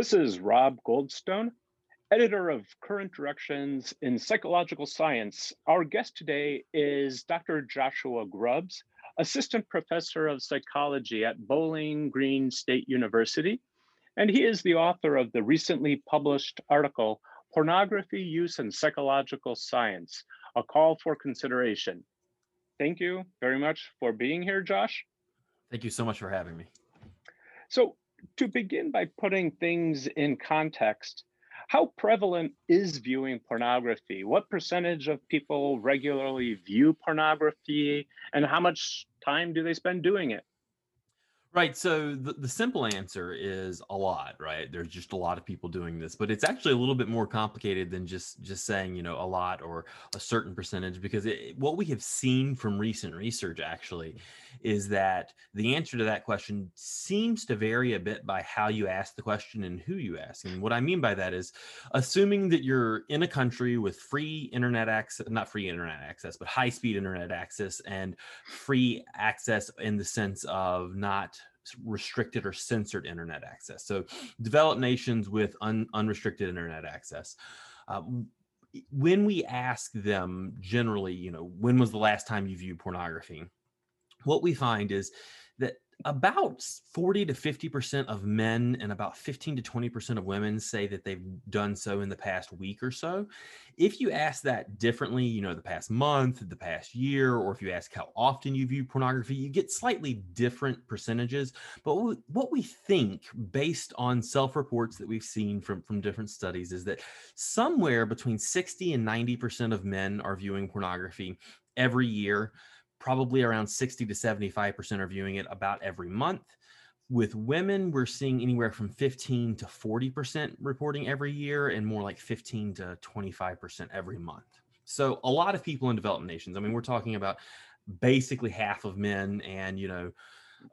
This is Rob Goldstone, editor of Current Directions in Psychological Science. Our guest today is Dr. Joshua Grubbs, assistant professor of psychology at Bowling Green State University. And he is the author of the recently published article, Pornography Use in Psychological Science, a call for consideration. Thank you very much for being here, Josh. Thank you so much for having me. So to begin by putting things in context, how prevalent is viewing pornography? What percentage of people regularly view pornography and how much time do they spend doing it? Right. So the, the simple answer is a lot, right? There's just a lot of people doing this, but it's actually a little bit more complicated than just just saying, you know, a lot or a certain percentage because it, what we have seen from recent research actually is that the answer to that question seems to vary a bit by how you ask the question and who you ask. And what I mean by that is assuming that you're in a country with free internet access, not free internet access, but high speed internet access and free access in the sense of not restricted or censored internet access. So, developed nations with un, unrestricted internet access. Uh, when we ask them generally, you know, when was the last time you viewed pornography? What we find is about 40 to 50% of men and about 15 to 20% of women say that they've done so in the past week or so. If you ask that differently, you know, the past month, the past year, or if you ask how often you view pornography, you get slightly different percentages. But what we think, based on self reports that we've seen from, from different studies, is that somewhere between 60 and 90% of men are viewing pornography every year probably around 60 to 75% are viewing it about every month. With women, we're seeing anywhere from 15 to 40% reporting every year and more like 15 to 25% every month. So a lot of people in developed nations. I mean, we're talking about basically half of men and, you know,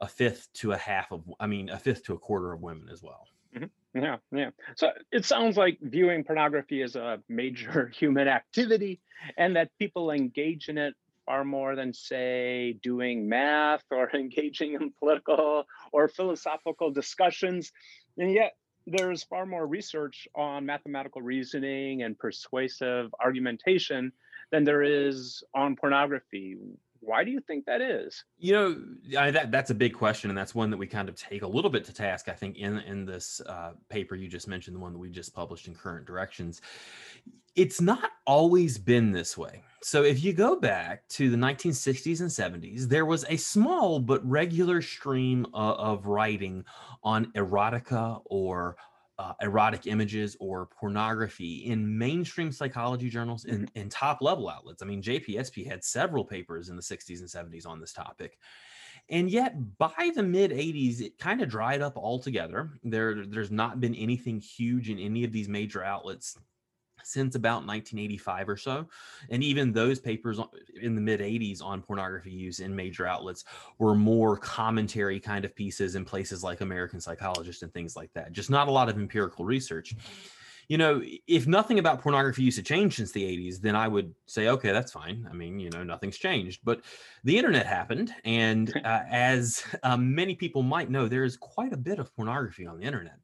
a fifth to a half of, I mean, a fifth to a quarter of women as well. Mm-hmm. Yeah, yeah. So it sounds like viewing pornography is a major human activity and that people engage in it far more than, say, doing math or engaging in political or philosophical discussions. And yet, there's far more research on mathematical reasoning and persuasive argumentation than there is on pornography. Why do you think that is? You know, I, that that's a big question, and that's one that we kind of take a little bit to task. I think in in this uh, paper you just mentioned, the one that we just published in Current Directions, it's not always been this way. So if you go back to the 1960s and 70s, there was a small but regular stream of, of writing on erotica or uh, erotic images or pornography in mainstream psychology journals and, and top level outlets. I mean, JPSP had several papers in the 60s and 70s on this topic. And yet, by the mid 80s, it kind of dried up altogether. There, there's not been anything huge in any of these major outlets since about 1985 or so. And even those papers in the mid 80s on pornography use in major outlets were more commentary kind of pieces in places like American Psychologist and things like that. Just not a lot of empirical research. You know, if nothing about pornography use had changed since the 80s, then I would say, okay, that's fine. I mean, you know, nothing's changed. But the internet happened. And uh, as um, many people might know, there is quite a bit of pornography on the internet.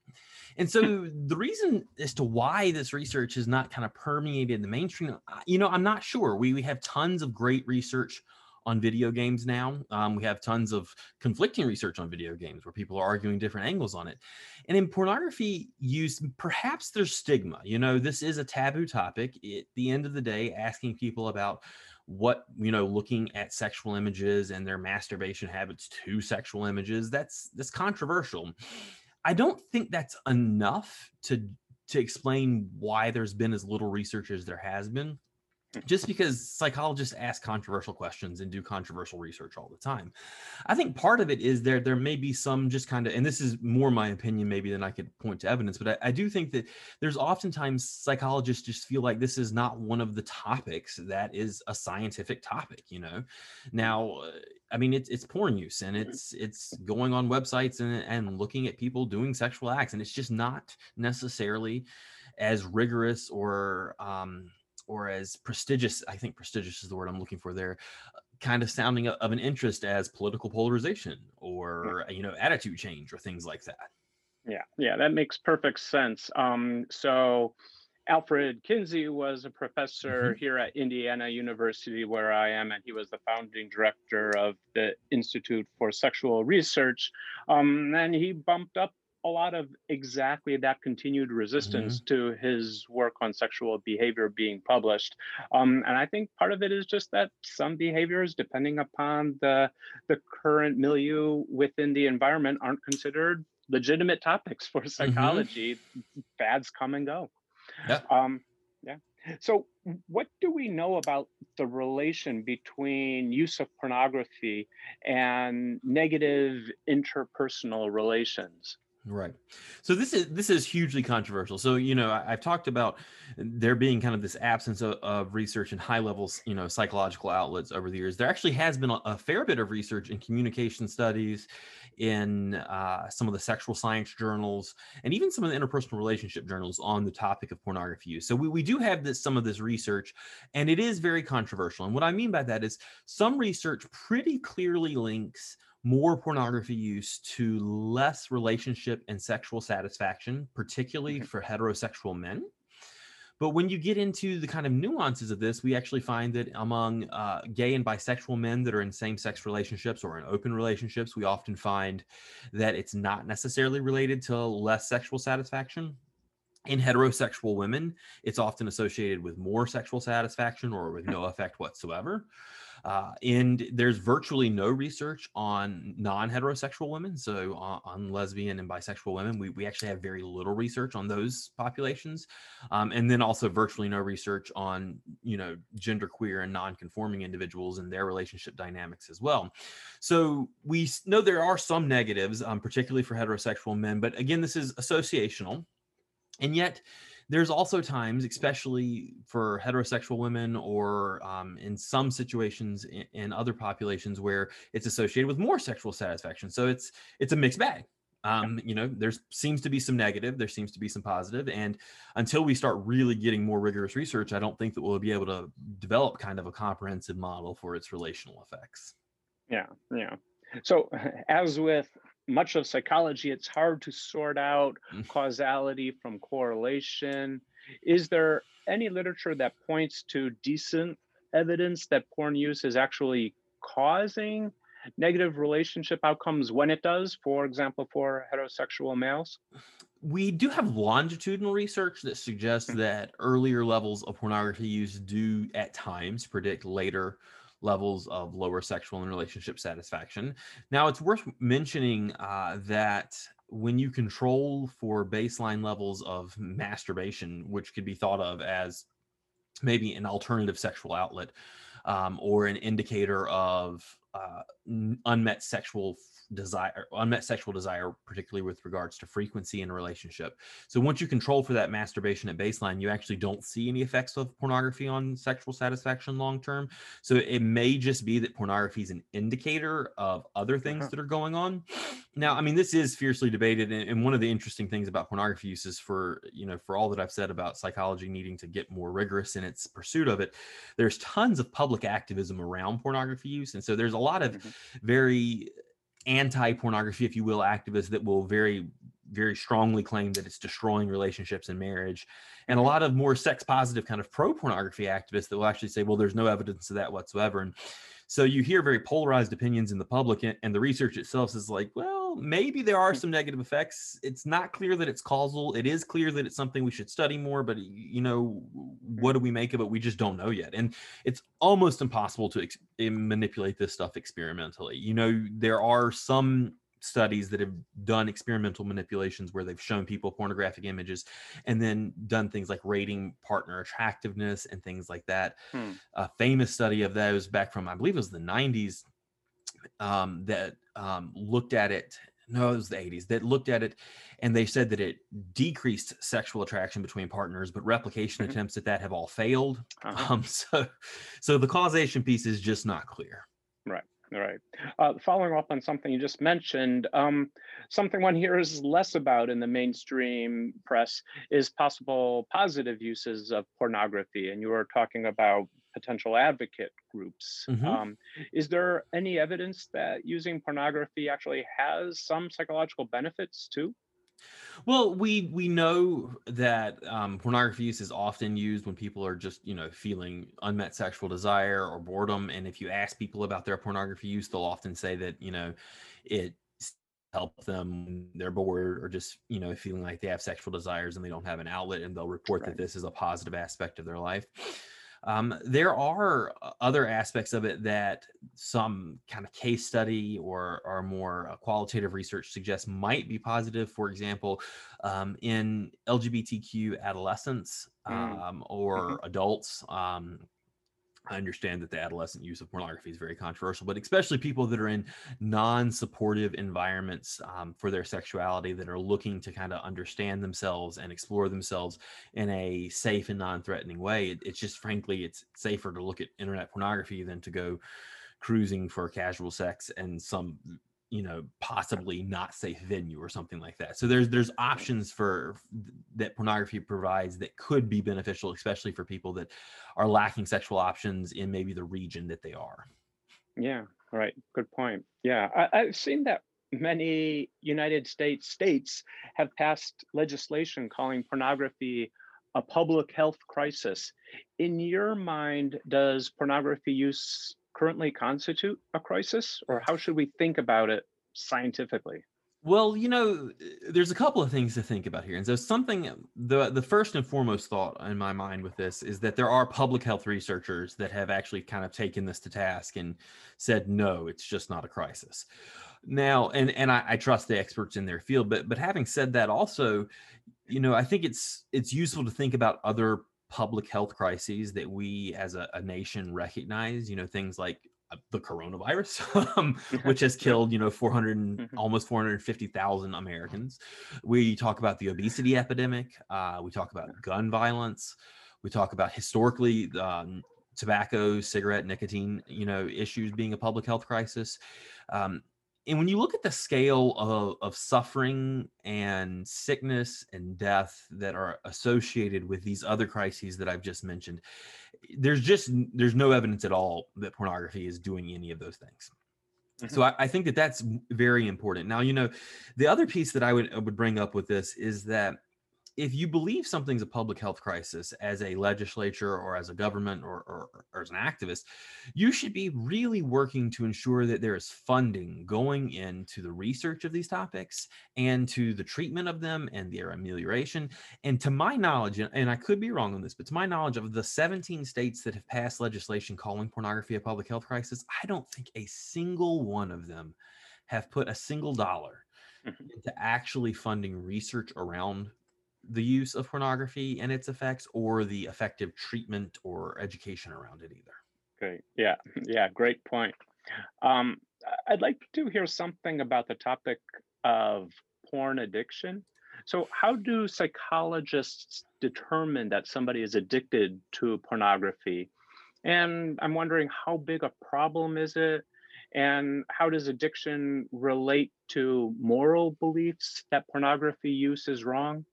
And so the reason as to why this research is not kind of permeated in the mainstream, you know, I'm not sure. We, we have tons of great research on video games now. Um, we have tons of conflicting research on video games where people are arguing different angles on it. And in pornography use, perhaps there's stigma. You know, this is a taboo topic. At the end of the day, asking people about what you know looking at sexual images and their masturbation habits to sexual images that's that's controversial I don't think that's enough to to explain why there's been as little research as there has been just because psychologists ask controversial questions and do controversial research all the time. I think part of it is there there may be some just kind of, and this is more my opinion maybe than I could point to evidence, but I, I, do think that there's oftentimes psychologists just feel like this is not one of the topics that is a scientific topic. You know, now I mean it's it's porn use and it's it's going on websites and and looking at people doing sexual acts and it's just not necessarily as rigorous or um or as prestigious i think prestigious is the word i'm looking for there kind of sounding of an interest as political polarization or you know attitude change or things like that Yeah, yeah, that makes perfect sense. Um, so Alfred Kinsey was a professor hmm here at Indiana University, where I am, and he was the founding director of the Institute for Sexual Research. Um, and he bumped up a lot of exactly that continued resistance hmm to his work on sexual behavior being published. Um, and I think part of it is just that some behaviors, depending upon the the current milieu within the environment, aren't considered legitimate topics for hmm psychology. Fads come and go. Yeah. Um, yeah. So, what do we know about the relation between use of pornography and negative interpersonal relations? Right. So this is this is hugely controversial. So you know I, I've talked about there being kind of this absence of, of research in high levels, you know, psychological outlets over the years. There actually has been a, a fair bit of research in communication studies, in uh, some of the sexual science journals, and even some of the interpersonal relationship journals on the topic of pornography use. So we, we do have this some of this research, and it is very controversial. And what I mean by that is some research pretty clearly links more pornography use to less relationship and sexual satisfaction, particularly Mhm. for heterosexual men. But when you get into the kind of nuances of this, we actually find that among uh, gay and bisexual men that are in same sex relationships or in open relationships, we often find that it's not necessarily related to less sexual satisfaction. In heterosexual women, it's often associated with more sexual satisfaction or with no effect whatsoever. Uh, and there's virtually no research on non-heterosexual women, so on, on lesbian and bisexual women. We, we actually have very little research on those populations, um, and then also virtually no research on you know genderqueer and non-conforming individuals and their relationship dynamics as well. So we know there are some negatives, um, particularly for heterosexual men, but again, this is associational and yet there's also times especially for heterosexual women or um, in some situations in, in other populations where it's associated with more sexual satisfaction. So it's it's a mixed bag. Um, you know there seems to be some negative there seems to be some positive and until we start really getting more rigorous research i don't think that we'll be able to develop kind of a comprehensive model for its relational effects. Yeah, yeah. So, as with much of psychology, it's hard to sort out Mm, causality from correlation. Is there any literature that points to decent evidence that porn use is actually causing negative relationship outcomes when it does, for example, for heterosexual males? we do have longitudinal research that suggests Hmm, that earlier levels of pornography use do at times predict later levels of lower sexual and relationship satisfaction. Now, it's worth mentioning uh, that when you control for baseline levels of masturbation, which could be thought of as maybe an alternative sexual outlet um, or an indicator of uh, unmet sexual desire, unmet sexual desire, particularly with regards to frequency in a relationship. So once you control for that masturbation at baseline, you actually don't see any effects of pornography on sexual satisfaction long term. So it may just be that pornography is an indicator of other things uh-huh, that are going on. Now, I mean, this is fiercely debated, and, one of the interesting things about pornography use is for you know for all that I've said about psychology needing to get more rigorous in its pursuit of it, there's tons of public activism around pornography use, and so there's a lot of mhm, very anti-pornography, if you will, activists that will very very strongly claim that it's destroying relationships and marriage. And a lot of more sex positive kind of pro pornography activists that will actually say well there's no evidence of that whatsoever. And so you hear very polarized opinions in the public and, and the research itself is like well maybe there are hmm, some negative effects. It's not clear that it's causal. It is clear that it's something we should study more but you know what do we make of it? We just don't know yet. And it's almost impossible to ex- eh, manipulate this stuff experimentally. You know there are some studies that have done experimental manipulations where they've shown people pornographic images and then done things like rating partner attractiveness and things like that. Hmm, a famous study of those back from i believe it was the 90s um, that um, looked at it. No, it was the 80s that looked at it and they said that it decreased sexual attraction between partners, but replication mhm, attempts at that have all failed. uh-huh. Um, so, so the causation piece is just not clear. Right, right. Uh, following up on something you just mentioned, um, something one hears less about in the mainstream press is possible positive uses of pornography. And you were talking about potential advocate groups. Mhm. Um, is there any evidence that using pornography actually has some psychological benefits too? Well, we we know that um, pornography use is often used when people are just you know feeling unmet sexual desire or boredom, and if you ask people about their pornography use, they'll often say that you know it helps them when they're bored or just you know feeling like they have sexual desires and they don't have an outlet, and they'll report right. that this is a positive aspect of their life. Um, there are uh, other aspects of it that some kind of case study or, or more uh, qualitative research suggests might be positive. For example, um, in LGBTQ adolescents mm. um, or mm-hmm. adults, um, I understand that the adolescent use of pornography is very controversial, but especially people that are in non supportive environments um, for their sexuality that are looking to kind of understand themselves and explore themselves in a safe and non threatening way. It, it's just, frankly, it's safer to look at internet pornography than to go cruising for casual sex and some you know possibly not safe venue or something like that. So there's there's options for that pornography provides that could be beneficial especially for people that are lacking sexual options in maybe the region that they are. Yeah right. Good point. Yeah I, i've seen that many united states states have passed legislation calling pornography a public health crisis. In your mind does pornography use currently constitute a crisis, or how should we think about it scientifically? Well, you know, uh, there's a couple of things to think about here. And so something uh, the the first and foremost thought in my mind with this is that there are public health researchers that have actually kind of taken this to task and said no, it's just not a crisis. Now, and and I, I trust the experts in their field, but but having said that also, you know, I think it's it's useful to think about other public health crises that we as a, a nation recognize, you know, things like uh, the coronavirus, um, which has killed, you know, 400, mm-hmm. almost 450,000 Americans. We talk about the obesity epidemic. Uh, we talk about gun violence. We talk about historically um, tobacco, cigarette, nicotine, you know, issues being a public health crisis. Um, and when you look at the scale of, of suffering and sickness and death that are associated with these other crises that I've just mentioned, there's just there's no evidence at all that pornography is doing any of those things. Mm-hmm. So I, I, think that that's very important. Now, you know, the other piece that I would I would bring up with this is that if you believe something's a public health crisis as a legislature or as a government or, or, or, as an activist, you should be really working to ensure that there is funding going into the research of these topics and to the treatment of them and their amelioration. And to my knowledge, and I could be wrong on this, but to my knowledge of the 17 states that have passed legislation calling pornography a public health crisis, I don't think a single one of them have put a single dollar mm-hmm. into actually funding research around the use of pornography and its effects or the effective treatment or education around it either. Great. Yeah. Yeah. Great point. Um, I'd like to hear something about the topic of porn addiction. So, how do psychologists determine that somebody is addicted to pornography? And I'm wondering how big a problem is it? And how does addiction relate to moral beliefs that pornography use is wrong?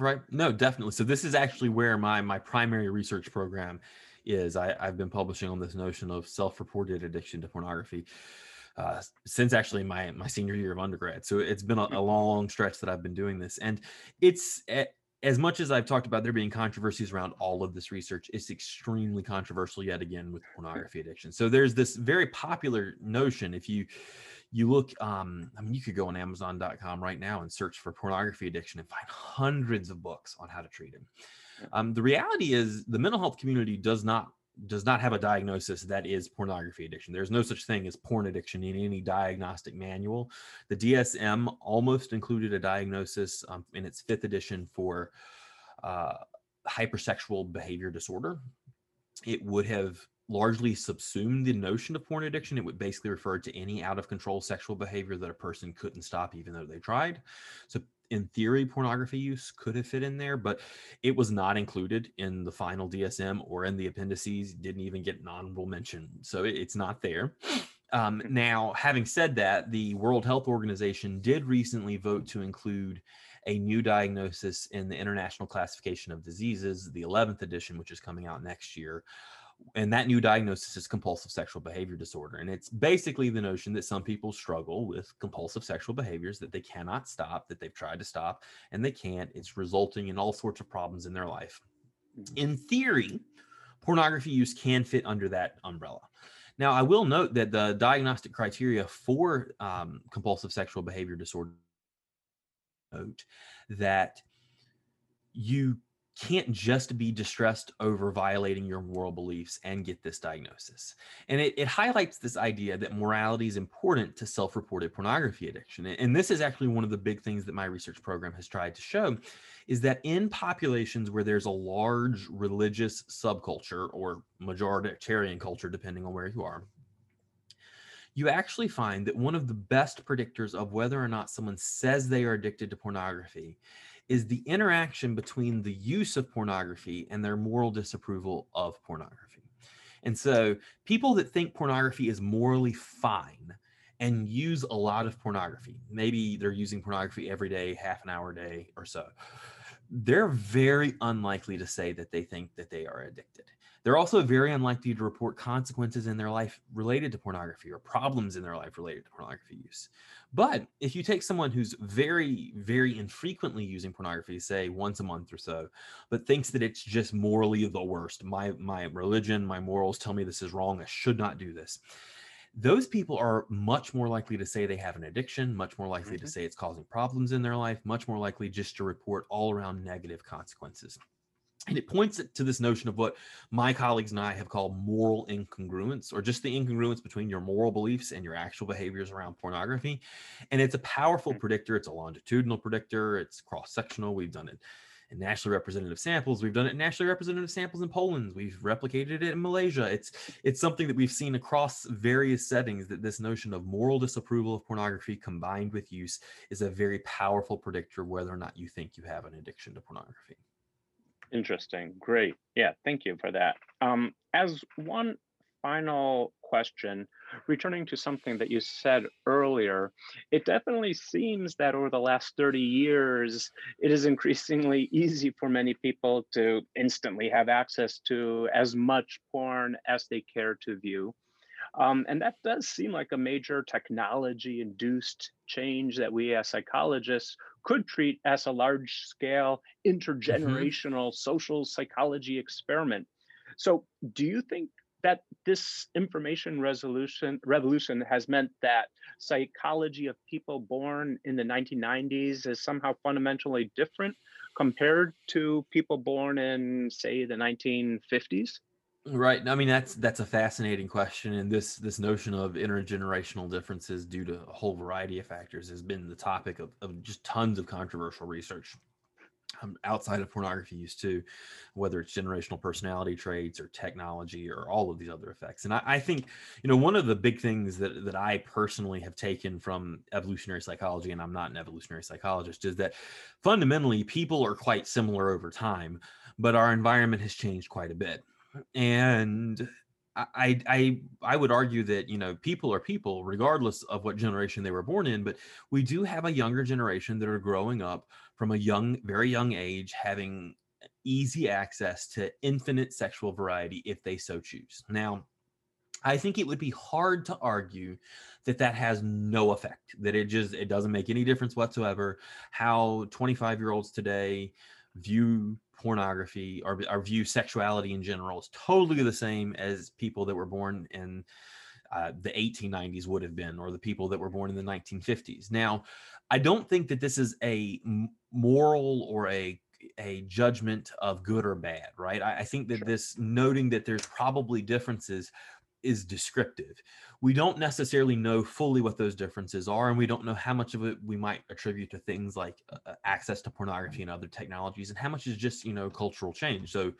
Right. No, definitely. So this is actually where my my primary research program is. I, I've been publishing on this notion of self-reported addiction to pornography uh, since actually my my senior year of undergrad. So it's been a, a mm-hmm. long stretch that I've been doing this, and it's as much as I've talked about there being controversies around all of this research, it's extremely controversial yet again with pornography addiction. So there's this very popular notion if you you look um, i mean you could go on amazon.com right now and search for pornography addiction and find hundreds of books on how to treat it um, the reality is the mental health community does not does not have a diagnosis that is pornography addiction. There's no such thing as porn addiction in any diagnostic manual. The dsm almost included a diagnosis um, in its fifth edition for uh, hypersexual behavior disorder. It would have largely subsumed the notion of porn addiction. It would basically refer to any out of control sexual behavior that a person couldn't stop even though they tried. So in theory, pornography use could have fit in there, but it was not included in the final DSM or in the appendices, didn't even get an honorable mention. So it's not there. Um, now, having said that, the World Health Organization did recently vote to include a new diagnosis in the International Classification of Diseases, the 11th edition, which is coming out next year, and that new diagnosis is compulsive sexual behavior disorder and it's basically the notion that some people struggle with compulsive sexual behaviors that they cannot stop that they've tried to stop and they can't. It's resulting in all sorts of problems in their life. Mm-hmm. in theory pornography use can fit under that umbrella. Now i will note that the diagnostic criteria for um, compulsive sexual behavior disorder note that you can't just be distressed over violating your moral beliefs and get this diagnosis. And it, it highlights this idea that morality is important to self reported pornography addiction. And this is actually one of the big things that my research program has tried to show is that in populations where there's a large religious subculture or majoritarian culture, depending on where you are, you actually find that one of the best predictors of whether or not someone says they are addicted to pornography is the interaction between the use of pornography and their moral disapproval of pornography. And so people that think pornography is morally fine and use a lot of pornography, maybe they're using pornography every day, half an hour a day or so, they're very unlikely to say that they think that they are addicted. They're also very unlikely to report consequences in their life related to pornography or problems in their life related to pornography use. But if you take someone who's very, very infrequently using pornography, say once a month or so, but thinks that it's just morally the worst, my my religion, my morals tell me this is wrong, I should not do this. Those people are much more likely to say they have an addiction, much more likely mm-hmm. to say it's causing problems in their life, much more likely just to report all around negative consequences. And it points to this notion of what my colleagues and I have called moral incongruence, or just the incongruence between your moral beliefs and your actual behaviors around pornography. And it's a powerful mm. predictor. It's a longitudinal predictor. It's cross sectional. We've done it in nationally representative samples. We've done it in nationally representative samples in Poland. We've replicated it in Malaysia. It's it's something that we've seen across various settings that this notion of moral disapproval of pornography combined with use is a very powerful predictor whether or not you think you have an addiction to pornography. Interesting. Great. Yeah, thank you for that. Um, as one final question, returning to something that you said earlier, it definitely seems that over the last 30 years, it is increasingly easy for many people to instantly have access to as much porn as they care to view. Um, and that does seem like a major technology induced change that we as psychologists could treat as a large scale mm-hmm. intergenerational mm-hmm. social psychology experiment. So, do you think that this information resolution revolution has meant that psychology of people born in the 1990s is somehow fundamentally different compared to people born in say the 1950s Right. I mean, that's that's a fascinating question, and this this notion of intergenerational differences due to a whole variety of factors has been the topic of, of just tons of controversial research um, outside of pornography use too, whether it's generational personality traits or technology or all of these other effects. And I, I think, you know, one of the big things that that I personally have taken from evolutionary psychology, and I'm not an evolutionary psychologist, is that fundamentally people are quite similar over time, but our environment has changed quite a bit and I, I I would argue that you know people are people regardless of what generation they were born in, but we do have a younger generation that are growing up from a young, very young age, having easy access to infinite sexual variety if they so choose. Now, I think it would be hard to argue that that has no effect, that it just it doesn't make any difference whatsoever how 25 year olds today view pornography or, or view sexuality in general is totally the same as people that were born in uh, the 1890s would have been, or the people that were born in the 1950s. Now, I don't think that this is a moral or a a judgment of good or bad, right? I, I think that sure. this noting that there's probably differences is descriptive. We don't necessarily know fully what those differences are, and we don't know how much of it we might attribute to things like uh, uh access to pornography and other technologies, and how much is just you know cultural change. So,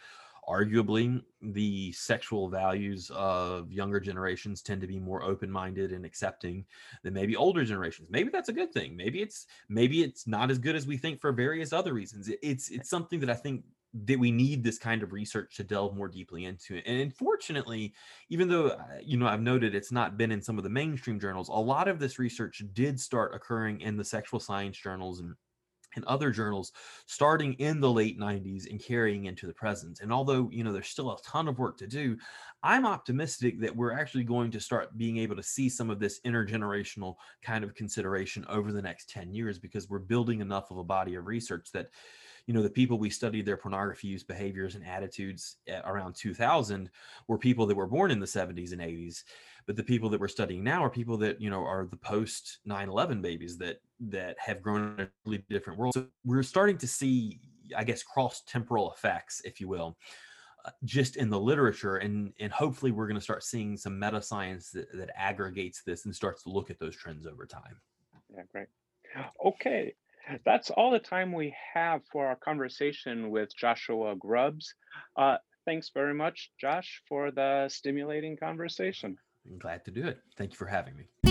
arguably, the sexual values of younger generations tend to be more open-minded and accepting than maybe older generations. Maybe that's a good thing. Maybe it's maybe it's not as good as we think for various other reasons. It's it's something that I think that we need this kind of research to delve more deeply into it. And unfortunately, even though uh, you know I've noted it's not been in some of the mainstream journals, a lot of this research did start occurring in the sexual science journals and and other journals starting in the late 90s and carrying into the present. And although, you know, there's still a ton of work to do, I'm optimistic that we're actually going to start being able to see some of this intergenerational kind of consideration over the next 10 years because we're building enough of a body of research that you know the people we studied their pornography use behaviors and attitudes around 2000 were people that were born in the 70s and 80s but the people that we're studying now are people that you know are the post 9-11 babies that that have grown in a really different world. So we're starting to see i guess cross temporal effects if you will uh, just in the literature and and hopefully we're going to start seeing some meta science that, that aggregates this and starts to look at those trends over time. Yeah great. Okay that's all the time we have for our conversation with Joshua Grubbs. Uh, thanks very much, Josh, for the stimulating conversation. I'm glad to do it. Thank you for having me.